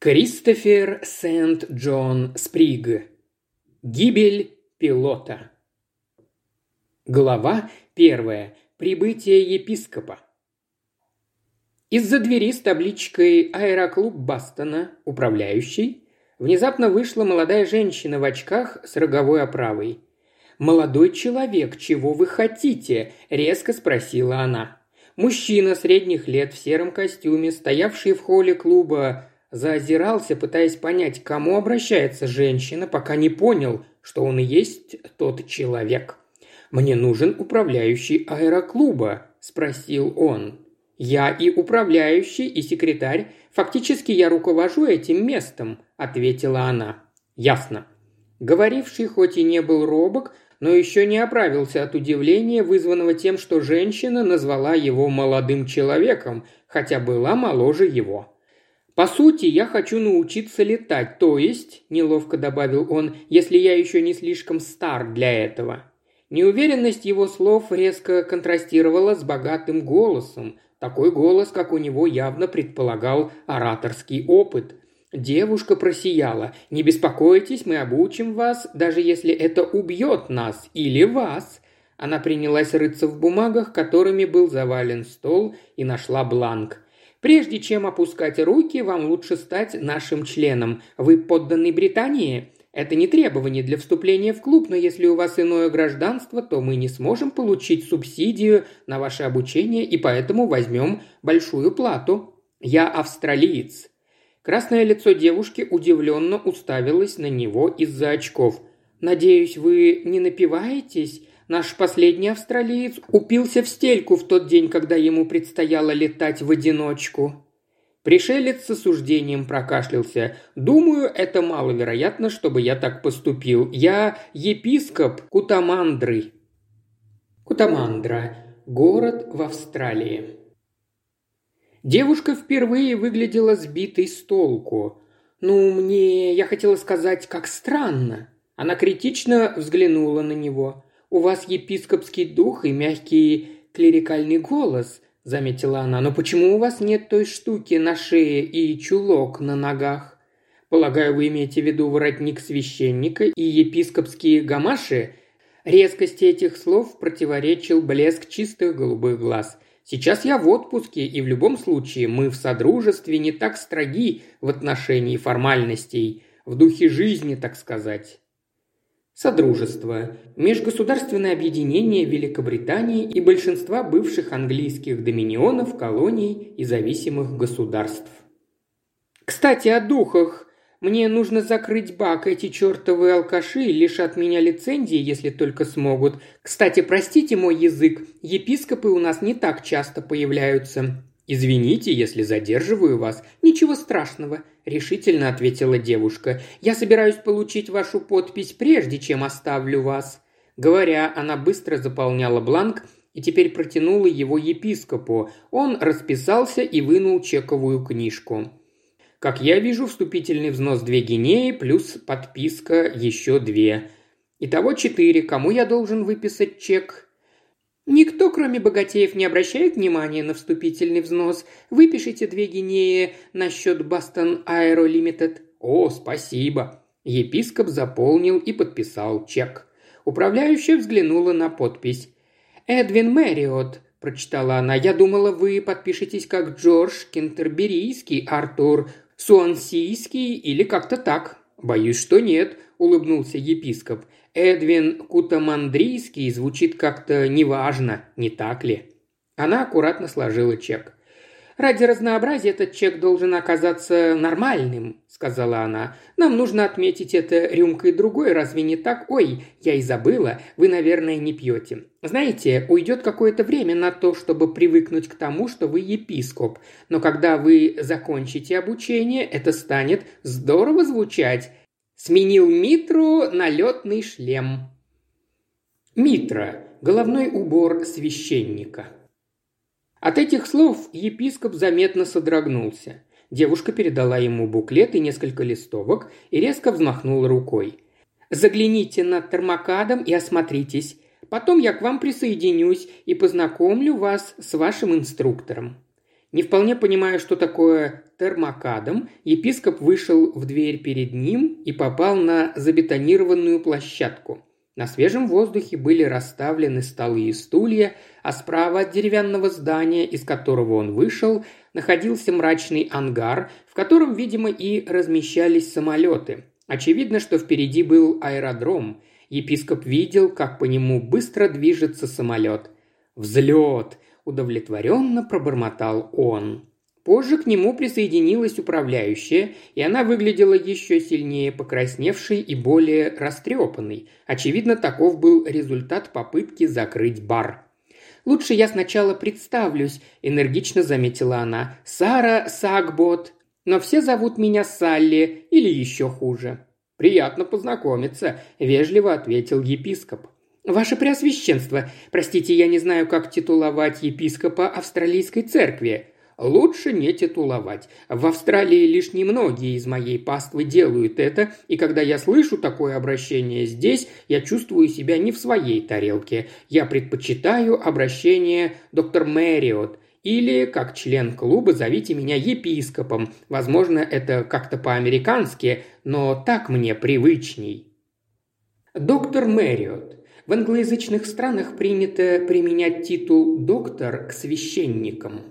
Кристофер Сент-Джон Сприг. Гибель пилота. Глава первая. Прибытие епископа. Из-за двери с табличкой «Аэроклуб Бастона», управляющий, внезапно вышла молодая женщина в очках с роговой оправой. «Молодой человек, чего вы хотите?» – резко спросила она. Мужчина средних лет в сером костюме, стоявший в холле клуба заозирался, пытаясь понять, к кому обращается женщина, пока не понял, что он и есть тот человек. «Мне нужен управляющий аэроклуба», – спросил он. «Я и управляющий, и секретарь. Фактически я руковожу этим местом», – ответила она. «Ясно». Говоривший хоть и не был робок, но еще не оправился от удивления, вызванного тем, что женщина назвала его молодым человеком, хотя была моложе его. По сути, я хочу научиться летать, то есть, неловко добавил он, если я еще не слишком стар для этого. Неуверенность его слов резко контрастировала с богатым голосом. Такой голос, как у него, явно предполагал ораторский опыт. Девушка просияла. «Не беспокойтесь, мы обучим вас, даже если это убьет нас или вас». Она принялась рыться в бумагах, которыми был завален стол, и нашла бланк – Прежде чем опускать руки, вам лучше стать нашим членом. Вы подданный Британии? Это не требование для вступления в клуб, но если у вас иное гражданство, то мы не сможем получить субсидию на ваше обучение и поэтому возьмем большую плату. Я австралиец». Красное лицо девушки удивленно уставилось на него из-за очков. «Надеюсь, вы не напиваетесь?» Наш последний австралиец упился в стельку в тот день, когда ему предстояло летать в одиночку. Пришелец с осуждением прокашлялся. «Думаю, это маловероятно, чтобы я так поступил. Я епископ Кутамандры». Кутамандра – город в Австралии. Девушка впервые выглядела сбитой с толку. «Ну, мне... я хотела сказать, как странно». Она критично взглянула на него. У вас епископский дух и мягкий клерикальный голос», – заметила она. «Но почему у вас нет той штуки на шее и чулок на ногах? Полагаю, вы имеете в виду воротник священника и епископские гамаши?» Резкости этих слов противоречил блеск чистых голубых глаз. «Сейчас я в отпуске, и в любом случае мы в содружестве не так строги в отношении формальностей, в духе жизни, так сказать». Содружество – межгосударственное объединение Великобритании и большинства бывших английских доминионов, колоний и зависимых государств. Кстати, о духах. Мне нужно закрыть бак. Эти чертовы алкаши лишат меня лицензии, если только смогут. Кстати, простите мой язык, епископы у нас не так часто появляются. «Извините, если задерживаю вас. Ничего страшного», – решительно ответила девушка. «Я собираюсь получить вашу подпись, прежде чем оставлю вас». Говоря, она быстро заполняла бланк и теперь протянула его епископу. Он расписался и вынул чековую книжку. «Как я вижу, вступительный взнос две гинеи плюс подписка еще две. Итого четыре. Кому я должен выписать чек?» Никто, кроме богатеев, не обращает внимания на вступительный взнос. Выпишите две гинеи на счет Бастон Аэро Лимитед. О, спасибо. Епископ заполнил и подписал чек. Управляющая взглянула на подпись. «Эдвин Мэриот», – прочитала она. «Я думала, вы подпишетесь как Джордж Кентерберийский, Артур Суансийский или как-то так». «Боюсь, что нет», – улыбнулся епископ. Эдвин Кутамандрийский звучит как-то неважно, не так ли? Она аккуратно сложила чек. «Ради разнообразия этот чек должен оказаться нормальным», – сказала она. «Нам нужно отметить это рюмкой другой, разве не так? Ой, я и забыла, вы, наверное, не пьете. Знаете, уйдет какое-то время на то, чтобы привыкнуть к тому, что вы епископ. Но когда вы закончите обучение, это станет здорово звучать. Сменил Митру на летный шлем. Митра – головной убор священника. От этих слов епископ заметно содрогнулся. Девушка передала ему буклет и несколько листовок и резко взмахнула рукой. «Загляните над термокадом и осмотритесь. Потом я к вам присоединюсь и познакомлю вас с вашим инструктором». Не вполне понимая, что такое термокадом, епископ вышел в дверь перед ним и попал на забетонированную площадку. На свежем воздухе были расставлены столы и стулья, а справа от деревянного здания, из которого он вышел, находился мрачный ангар, в котором, видимо, и размещались самолеты. Очевидно, что впереди был аэродром. Епископ видел, как по нему быстро движется самолет. «Взлет!» – удовлетворенно пробормотал он. Позже к нему присоединилась управляющая, и она выглядела еще сильнее покрасневшей и более растрепанной. Очевидно, таков был результат попытки закрыть бар. «Лучше я сначала представлюсь», – энергично заметила она. «Сара Сагбот. Но все зовут меня Салли или еще хуже». «Приятно познакомиться», – вежливо ответил епископ. «Ваше Преосвященство, простите, я не знаю, как титуловать епископа Австралийской церкви. Лучше не титуловать. В Австралии лишь немногие из моей паствы делают это, и когда я слышу такое обращение здесь, я чувствую себя не в своей тарелке. Я предпочитаю обращение доктор Мэриот, или, как член клуба, зовите меня епископом. Возможно, это как-то по-американски, но так мне привычней. Доктор Мэриот. В англоязычных странах принято применять титул «доктор» к священникам.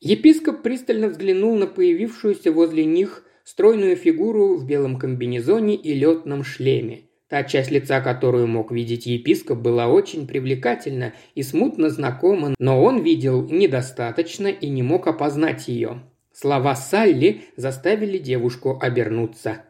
Епископ пристально взглянул на появившуюся возле них стройную фигуру в белом комбинезоне и летном шлеме. Та часть лица, которую мог видеть епископ, была очень привлекательна и смутно знакома, но он видел недостаточно и не мог опознать ее. Слова Салли заставили девушку обернуться.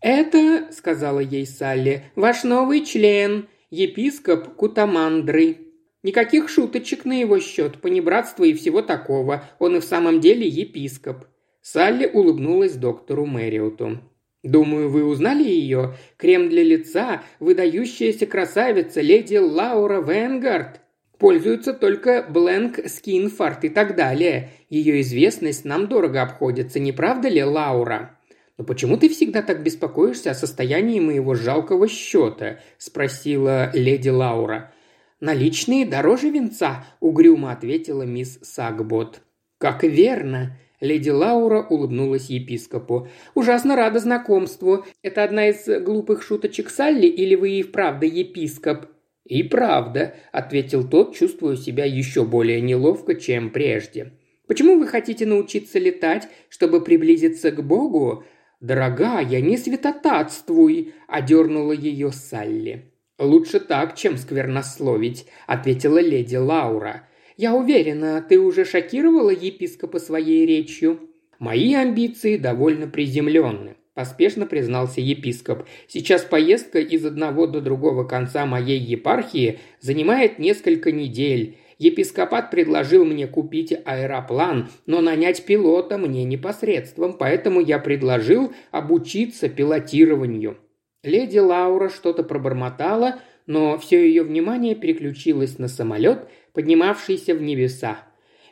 «Это, — сказала ей Салли, — ваш новый член, епископ Кутамандры. Никаких шуточек на его счет, понебратства и всего такого. Он и в самом деле епископ». Салли улыбнулась доктору Мэриоту. «Думаю, вы узнали ее? Крем для лица, выдающаяся красавица, леди Лаура Венгард. Пользуются только Бленк, Скинфарт и так далее. Ее известность нам дорого обходится, не правда ли, Лаура?» «Но почему ты всегда так беспокоишься о состоянии моего жалкого счета?» – спросила леди Лаура. «Наличные дороже венца», – угрюмо ответила мисс Сагбот. «Как верно!» – леди Лаура улыбнулась епископу. «Ужасно рада знакомству. Это одна из глупых шуточек Салли или вы и вправду епископ?» «И правда», – ответил тот, чувствуя себя еще более неловко, чем прежде. «Почему вы хотите научиться летать, чтобы приблизиться к Богу?» «Дорогая, не святотатствуй!» – одернула ее Салли. «Лучше так, чем сквернословить», – ответила леди Лаура. «Я уверена, ты уже шокировала епископа своей речью». «Мои амбиции довольно приземленны», – поспешно признался епископ. «Сейчас поездка из одного до другого конца моей епархии занимает несколько недель. Епископат предложил мне купить аэроплан, но нанять пилота мне непосредством, поэтому я предложил обучиться пилотированию. Леди Лаура что-то пробормотала, но все ее внимание переключилось на самолет, поднимавшийся в небеса.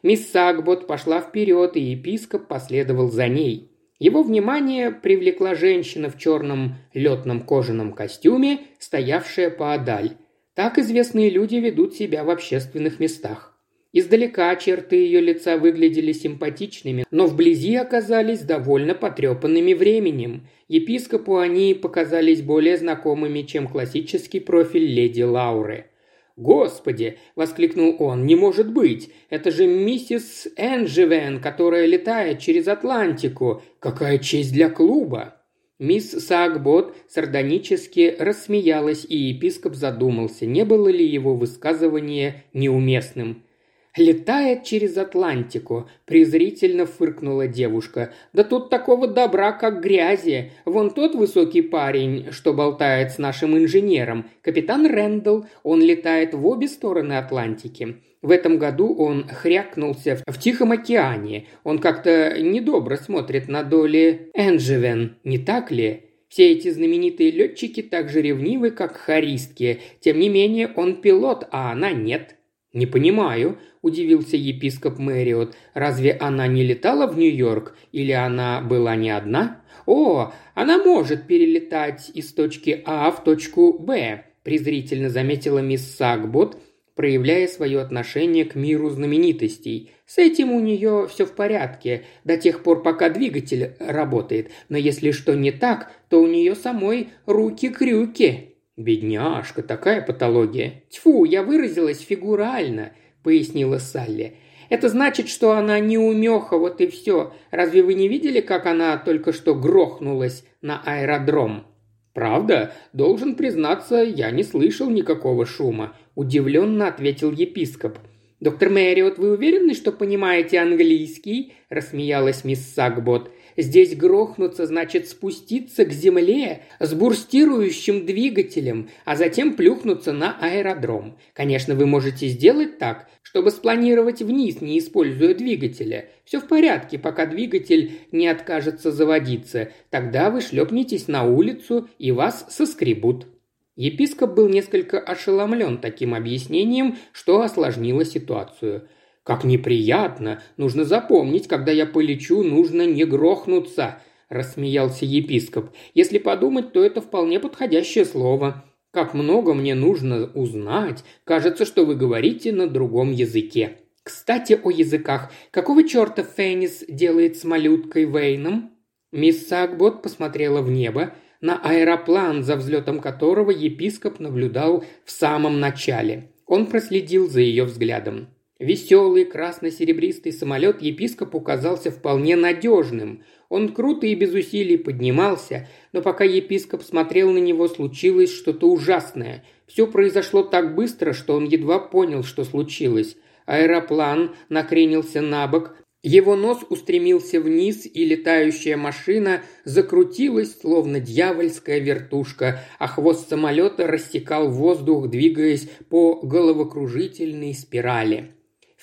Мисс Сагбот пошла вперед, и епископ последовал за ней. Его внимание привлекла женщина в черном летном кожаном костюме, стоявшая поодаль. Так известные люди ведут себя в общественных местах. Издалека черты ее лица выглядели симпатичными, но вблизи оказались довольно потрепанными временем. Епископу они показались более знакомыми, чем классический профиль леди Лауры. «Господи!» – воскликнул он. «Не может быть! Это же миссис Эндживен, которая летает через Атлантику! Какая честь для клуба!» Мисс Сагбот сардонически рассмеялась, и епископ задумался, не было ли его высказывание неуместным – «Летает через Атлантику», – презрительно фыркнула девушка. «Да тут такого добра, как грязи. Вон тот высокий парень, что болтает с нашим инженером, капитан Рэндалл, он летает в обе стороны Атлантики. В этом году он хрякнулся в Тихом океане. Он как-то недобро смотрит на доли Эндживен, не так ли?» Все эти знаменитые летчики так же ревнивы, как харистки. Тем не менее, он пилот, а она нет. «Не понимаю», – удивился епископ Мэриот. «Разве она не летала в Нью-Йорк? Или она была не одна?» «О, она может перелетать из точки А в точку Б», – презрительно заметила мисс Сагбот, проявляя свое отношение к миру знаменитостей. С этим у нее все в порядке, до тех пор, пока двигатель работает. Но если что не так, то у нее самой руки-крюки. «Бедняжка, такая патология». «Тьфу, я выразилась фигурально», — пояснила Салли. Это значит, что она не умеха, вот и все. Разве вы не видели, как она только что грохнулась на аэродром?» «Правда? Должен признаться, я не слышал никакого шума», – удивленно ответил епископ. «Доктор Мэриот, вы уверены, что понимаете английский?» – рассмеялась мисс Сагбот. Здесь грохнуться значит спуститься к земле с бурстирующим двигателем, а затем плюхнуться на аэродром. Конечно, вы можете сделать так, чтобы спланировать вниз, не используя двигателя. Все в порядке, пока двигатель не откажется заводиться. Тогда вы шлепнетесь на улицу и вас соскребут. Епископ был несколько ошеломлен таким объяснением, что осложнило ситуацию – «Как неприятно! Нужно запомнить, когда я полечу, нужно не грохнуться!» – рассмеялся епископ. «Если подумать, то это вполне подходящее слово. Как много мне нужно узнать. Кажется, что вы говорите на другом языке. Кстати, о языках. Какого черта Феннис делает с малюткой Вейном?» Мисс Сагбот посмотрела в небо, на аэроплан, за взлетом которого епископ наблюдал в самом начале. Он проследил за ее взглядом. Веселый красно-серебристый самолет епископу казался вполне надежным. Он круто и без усилий поднимался, но пока епископ смотрел на него, случилось что-то ужасное. Все произошло так быстро, что он едва понял, что случилось. Аэроплан накренился на бок, его нос устремился вниз, и летающая машина закрутилась, словно дьявольская вертушка, а хвост самолета рассекал воздух, двигаясь по головокружительной спирали.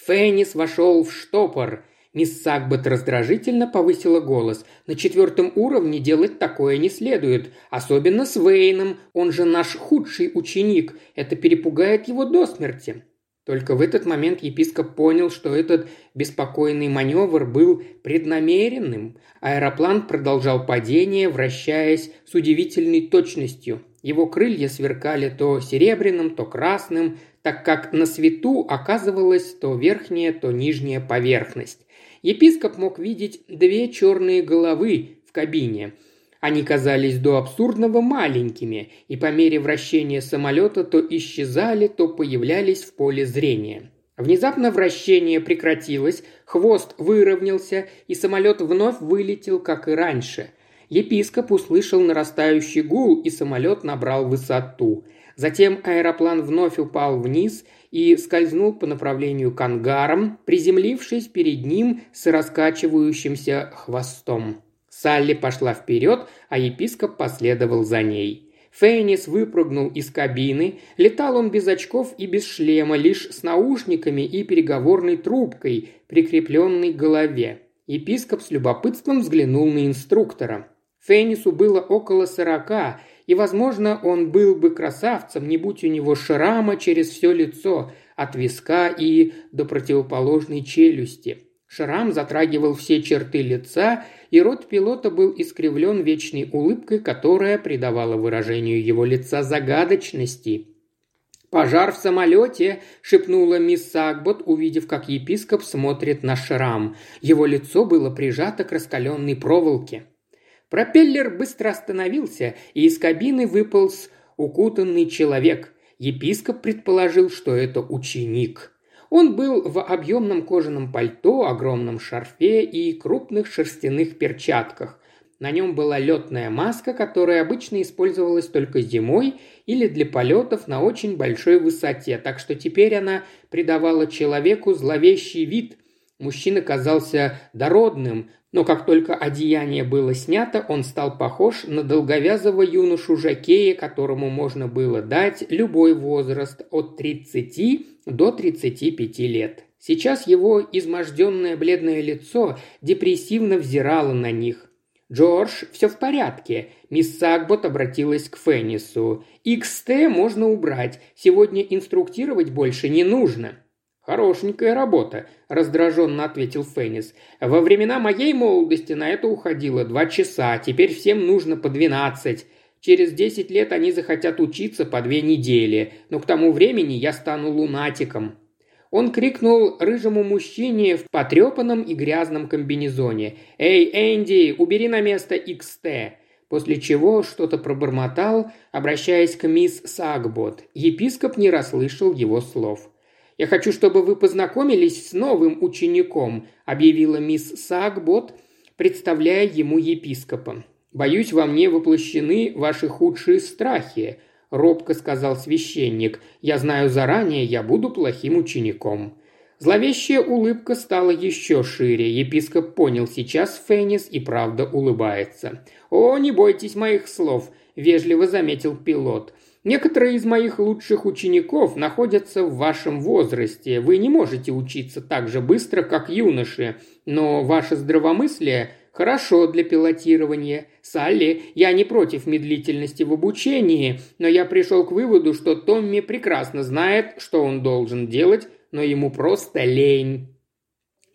Феннис вошел в штопор. Мисс Сагбет раздражительно повысила голос. «На четвертом уровне делать такое не следует. Особенно с Вейном. Он же наш худший ученик. Это перепугает его до смерти». Только в этот момент епископ понял, что этот беспокойный маневр был преднамеренным. Аэроплан продолжал падение, вращаясь с удивительной точностью. Его крылья сверкали то серебряным, то красным, так как на свету оказывалась то верхняя, то нижняя поверхность. Епископ мог видеть две черные головы в кабине. Они казались до абсурдного маленькими, и по мере вращения самолета то исчезали, то появлялись в поле зрения. Внезапно вращение прекратилось, хвост выровнялся, и самолет вновь вылетел, как и раньше. Епископ услышал нарастающий гул, и самолет набрал высоту. Затем аэроплан вновь упал вниз и скользнул по направлению к ангарам, приземлившись перед ним с раскачивающимся хвостом. Салли пошла вперед, а епископ последовал за ней. Фейнис выпрыгнул из кабины, летал он без очков и без шлема, лишь с наушниками и переговорной трубкой, прикрепленной к голове. Епископ с любопытством взглянул на инструктора. Фейнису было около сорока, и, возможно, он был бы красавцем, не будь у него шрама через все лицо, от виска и до противоположной челюсти. Шрам затрагивал все черты лица, и рот пилота был искривлен вечной улыбкой, которая придавала выражению его лица загадочности. «Пожар в самолете!» – шепнула мисс Сагбот, увидев, как епископ смотрит на шрам. Его лицо было прижато к раскаленной проволоке. Пропеллер быстро остановился, и из кабины выполз укутанный человек. Епископ предположил, что это ученик. Он был в объемном кожаном пальто, огромном шарфе и крупных шерстяных перчатках. На нем была летная маска, которая обычно использовалась только зимой или для полетов на очень большой высоте, так что теперь она придавала человеку зловещий вид. Мужчина казался дородным, но как только одеяние было снято, он стал похож на долговязого юношу-жакея, которому можно было дать любой возраст от 30 до 35 лет. Сейчас его изможденное бледное лицо депрессивно взирало на них. «Джордж, все в порядке», – мисс Сагбот обратилась к Феннису. «XT можно убрать, сегодня инструктировать больше не нужно». «Хорошенькая работа», – раздраженно ответил Феннис. «Во времена моей молодости на это уходило два часа, теперь всем нужно по двенадцать. Через десять лет они захотят учиться по две недели, но к тому времени я стану лунатиком». Он крикнул рыжему мужчине в потрепанном и грязном комбинезоне. «Эй, Энди, убери на место XT!» После чего что-то пробормотал, обращаясь к мисс Сагбот. Епископ не расслышал его слов. «Я хочу, чтобы вы познакомились с новым учеником», – объявила мисс Сагбот, представляя ему епископа. «Боюсь, во мне воплощены ваши худшие страхи», – робко сказал священник. «Я знаю заранее, я буду плохим учеником». Зловещая улыбка стала еще шире. Епископ понял, сейчас Феннис и правда улыбается. «О, не бойтесь моих слов», – вежливо заметил пилот. Некоторые из моих лучших учеников находятся в вашем возрасте. Вы не можете учиться так же быстро, как юноши, но ваше здравомыслие хорошо для пилотирования. Салли, я не против медлительности в обучении, но я пришел к выводу, что Томми прекрасно знает, что он должен делать, но ему просто лень.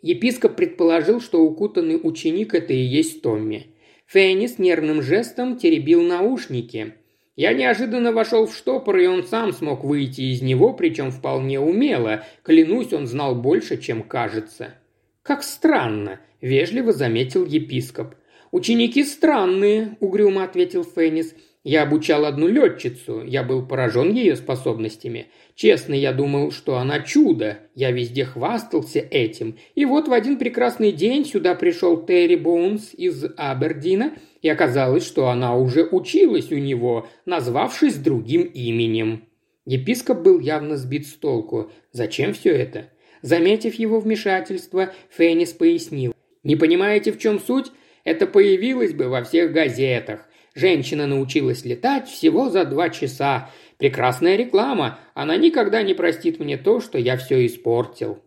Епископ предположил, что укутанный ученик – это и есть Томми. Феннис нервным жестом теребил наушники – я неожиданно вошел в штопор, и он сам смог выйти из него, причем вполне умело. Клянусь, он знал больше, чем кажется. «Как странно», – вежливо заметил епископ. «Ученики странные», – угрюмо ответил Феннис. «Я обучал одну летчицу, я был поражен ее способностями. Честно, я думал, что она чудо, я везде хвастался этим. И вот в один прекрасный день сюда пришел Терри Боунс из Абердина – и оказалось, что она уже училась у него, назвавшись другим именем. Епископ был явно сбит с толку. Зачем все это? Заметив его вмешательство, Феннис пояснил. «Не понимаете, в чем суть? Это появилось бы во всех газетах. Женщина научилась летать всего за два часа. Прекрасная реклама. Она никогда не простит мне то, что я все испортил».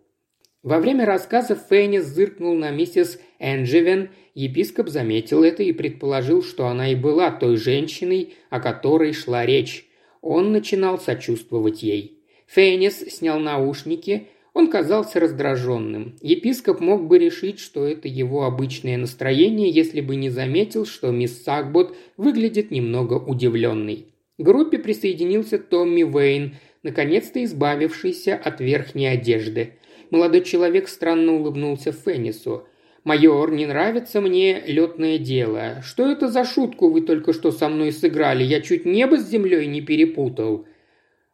Во время рассказа Феннис зыркнул на миссис Эндживен Епископ заметил это и предположил, что она и была той женщиной, о которой шла речь. Он начинал сочувствовать ей. Фейнис снял наушники, он казался раздраженным. Епископ мог бы решить, что это его обычное настроение, если бы не заметил, что мисс Сагбот выглядит немного удивленной. К группе присоединился Томми Вейн, наконец-то избавившийся от верхней одежды. Молодой человек странно улыбнулся Феннису. «Майор, не нравится мне летное дело. Что это за шутку вы только что со мной сыграли? Я чуть небо с землей не перепутал».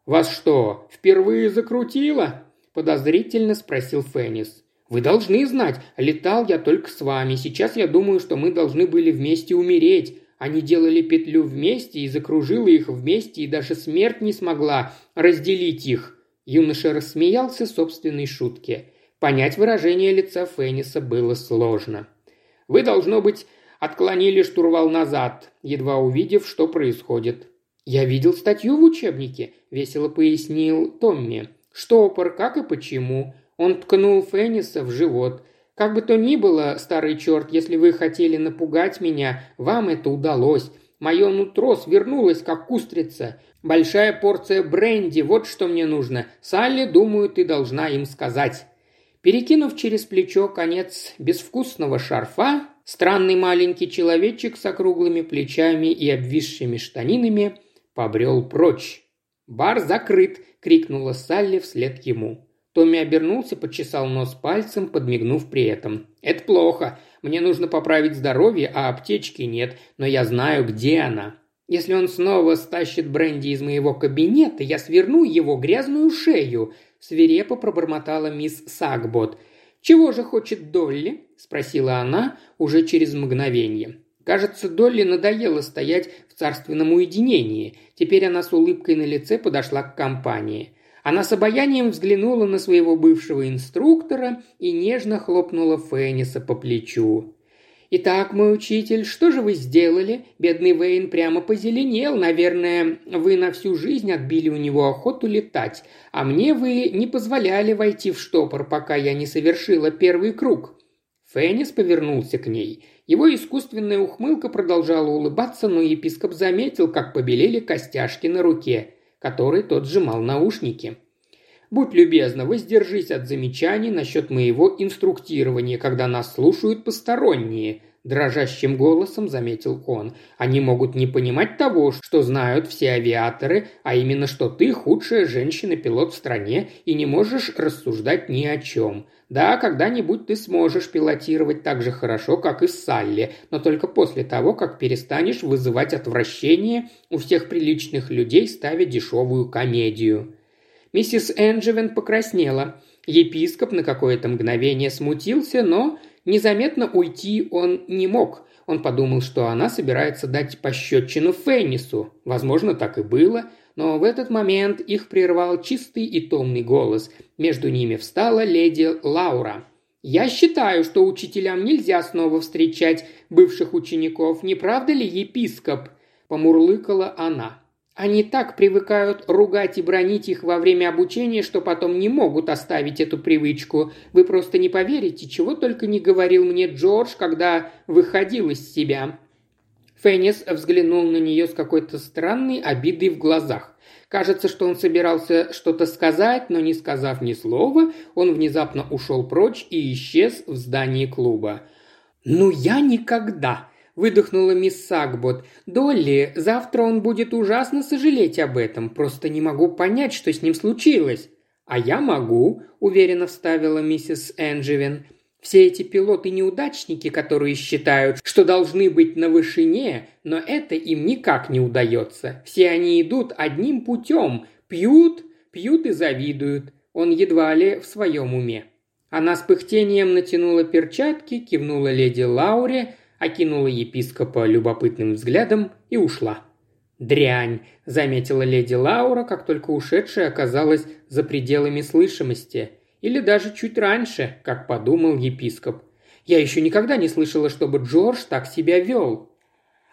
«Вас что, впервые закрутило?» – подозрительно спросил Феннис. «Вы должны знать, летал я только с вами. Сейчас я думаю, что мы должны были вместе умереть. Они делали петлю вместе и закружила их вместе, и даже смерть не смогла разделить их». Юноша рассмеялся собственной шутке – Понять выражение лица Фенниса было сложно. «Вы, должно быть, отклонили штурвал назад, едва увидев, что происходит». «Я видел статью в учебнике», – весело пояснил Томми. «Штопор, как и почему». Он ткнул Фенниса в живот. «Как бы то ни было, старый черт, если вы хотели напугать меня, вам это удалось. Мое нутро свернулось, как устрица. Большая порция бренди, вот что мне нужно. Салли, думаю, ты должна им сказать». Перекинув через плечо конец безвкусного шарфа, странный маленький человечек с округлыми плечами и обвисшими штанинами побрел прочь. «Бар закрыт!» – крикнула Салли вслед ему. Томми обернулся, почесал нос пальцем, подмигнув при этом. «Это плохо. Мне нужно поправить здоровье, а аптечки нет, но я знаю, где она. Если он снова стащит бренди из моего кабинета, я сверну его грязную шею», свирепо пробормотала мисс Сагбот. «Чего же хочет Долли?» – спросила она уже через мгновение. Кажется, Долли надоело стоять в царственном уединении. Теперь она с улыбкой на лице подошла к компании. Она с обаянием взглянула на своего бывшего инструктора и нежно хлопнула Фенниса по плечу. «Итак, мой учитель, что же вы сделали?» Бедный Вейн прямо позеленел. Наверное, вы на всю жизнь отбили у него охоту летать, а мне вы не позволяли войти в штопор, пока я не совершила первый круг». Феннис повернулся к ней. Его искусственная ухмылка продолжала улыбаться, но епископ заметил, как побелели костяшки на руке, которой тот сжимал наушники. Будь любезна, воздержись от замечаний насчет моего инструктирования, когда нас слушают посторонние», – дрожащим голосом заметил он. «Они могут не понимать того, что знают все авиаторы, а именно, что ты худшая женщина-пилот в стране и не можешь рассуждать ни о чем. Да, когда-нибудь ты сможешь пилотировать так же хорошо, как и Салли, но только после того, как перестанешь вызывать отвращение у всех приличных людей, ставя дешевую комедию». Миссис Энджевен покраснела. Епископ на какое-то мгновение смутился, но Незаметно уйти он не мог. Он подумал, что она собирается дать пощечину Феннису. Возможно, так и было, но в этот момент их прервал чистый и томный голос. Между ними встала леди Лаура. «Я считаю, что учителям нельзя снова встречать бывших учеников, не правда ли, епископ?» – помурлыкала она. Они так привыкают ругать и бронить их во время обучения, что потом не могут оставить эту привычку. Вы просто не поверите, чего только не говорил мне Джордж, когда выходил из себя». Феннис взглянул на нее с какой-то странной обидой в глазах. Кажется, что он собирался что-то сказать, но не сказав ни слова, он внезапно ушел прочь и исчез в здании клуба. «Ну я никогда!» Выдохнула мисс Сагбот. «Долли, завтра он будет ужасно сожалеть об этом. Просто не могу понять, что с ним случилось». «А я могу», – уверенно вставила миссис Энджевин. «Все эти пилоты-неудачники, которые считают, что должны быть на вышине, но это им никак не удается. Все они идут одним путем, пьют, пьют и завидуют. Он едва ли в своем уме». Она с пыхтением натянула перчатки, кивнула леди Лауре, окинула епископа любопытным взглядом и ушла. «Дрянь», – заметила леди Лаура, как только ушедшая оказалась за пределами слышимости. Или даже чуть раньше, как подумал епископ. «Я еще никогда не слышала, чтобы Джордж так себя вел».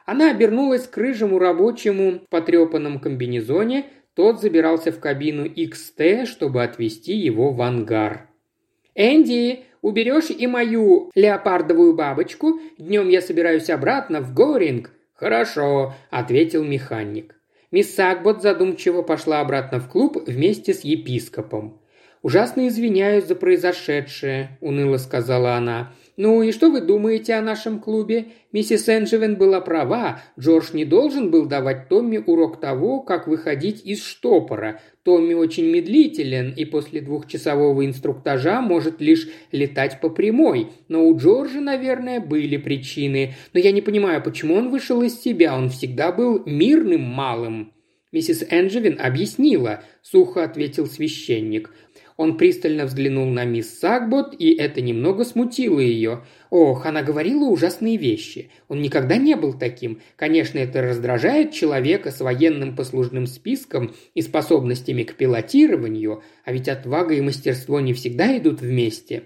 Она обернулась к рыжему рабочему в потрепанном комбинезоне, тот забирался в кабину XT, чтобы отвезти его в ангар. «Энди, Уберешь и мою леопардовую бабочку? Днем я собираюсь обратно в Горинг». «Хорошо», – ответил механик. Мисс Сакбот задумчиво пошла обратно в клуб вместе с епископом. «Ужасно извиняюсь за произошедшее», – уныло сказала она. «Ну и что вы думаете о нашем клубе? Миссис Энджевен была права. Джордж не должен был давать Томми урок того, как выходить из штопора. Томми очень медлителен и после двухчасового инструктажа может лишь летать по прямой. Но у Джорджа, наверное, были причины. Но я не понимаю, почему он вышел из себя. Он всегда был мирным малым». Миссис Энджевин объяснила, сухо ответил священник. Он пристально взглянул на мисс Сагбот, и это немного смутило ее. Ох, она говорила ужасные вещи. Он никогда не был таким. Конечно, это раздражает человека с военным послужным списком и способностями к пилотированию, а ведь отвага и мастерство не всегда идут вместе.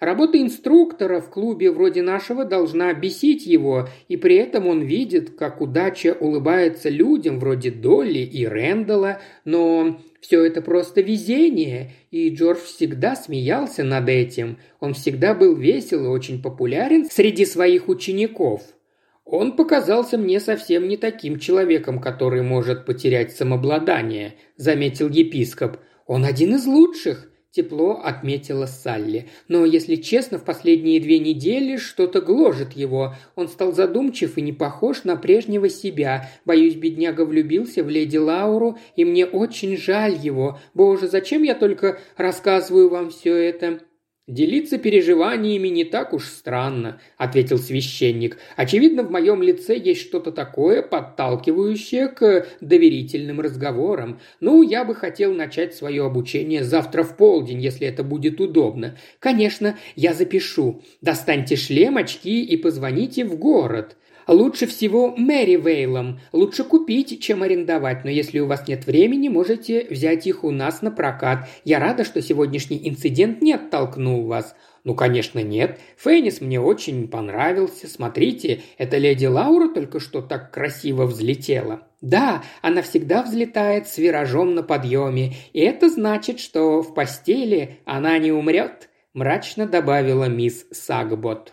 Работа инструктора в клубе вроде нашего должна бесить его, и при этом он видит, как удача улыбается людям вроде Долли и Рэндала, но все это просто везение, и Джордж всегда смеялся над этим. Он всегда был весел и очень популярен среди своих учеников. Он показался мне совсем не таким человеком, который может потерять самообладание, заметил епископ. Он один из лучших. – тепло отметила Салли. «Но, если честно, в последние две недели что-то гложет его. Он стал задумчив и не похож на прежнего себя. Боюсь, бедняга влюбился в леди Лауру, и мне очень жаль его. Боже, зачем я только рассказываю вам все это?» «Делиться переживаниями не так уж странно», – ответил священник. «Очевидно, в моем лице есть что-то такое, подталкивающее к доверительным разговорам. Ну, я бы хотел начать свое обучение завтра в полдень, если это будет удобно. Конечно, я запишу. Достаньте шлем, очки и позвоните в город. Лучше всего Мэри Вейлом. Лучше купить, чем арендовать, но если у вас нет времени, можете взять их у нас на прокат. Я рада, что сегодняшний инцидент не оттолкнул вас. «Ну, конечно, нет. Фейнис мне очень понравился. Смотрите, эта леди Лаура только что так красиво взлетела». «Да, она всегда взлетает с виражом на подъеме, и это значит, что в постели она не умрет», – мрачно добавила мисс Сагбот.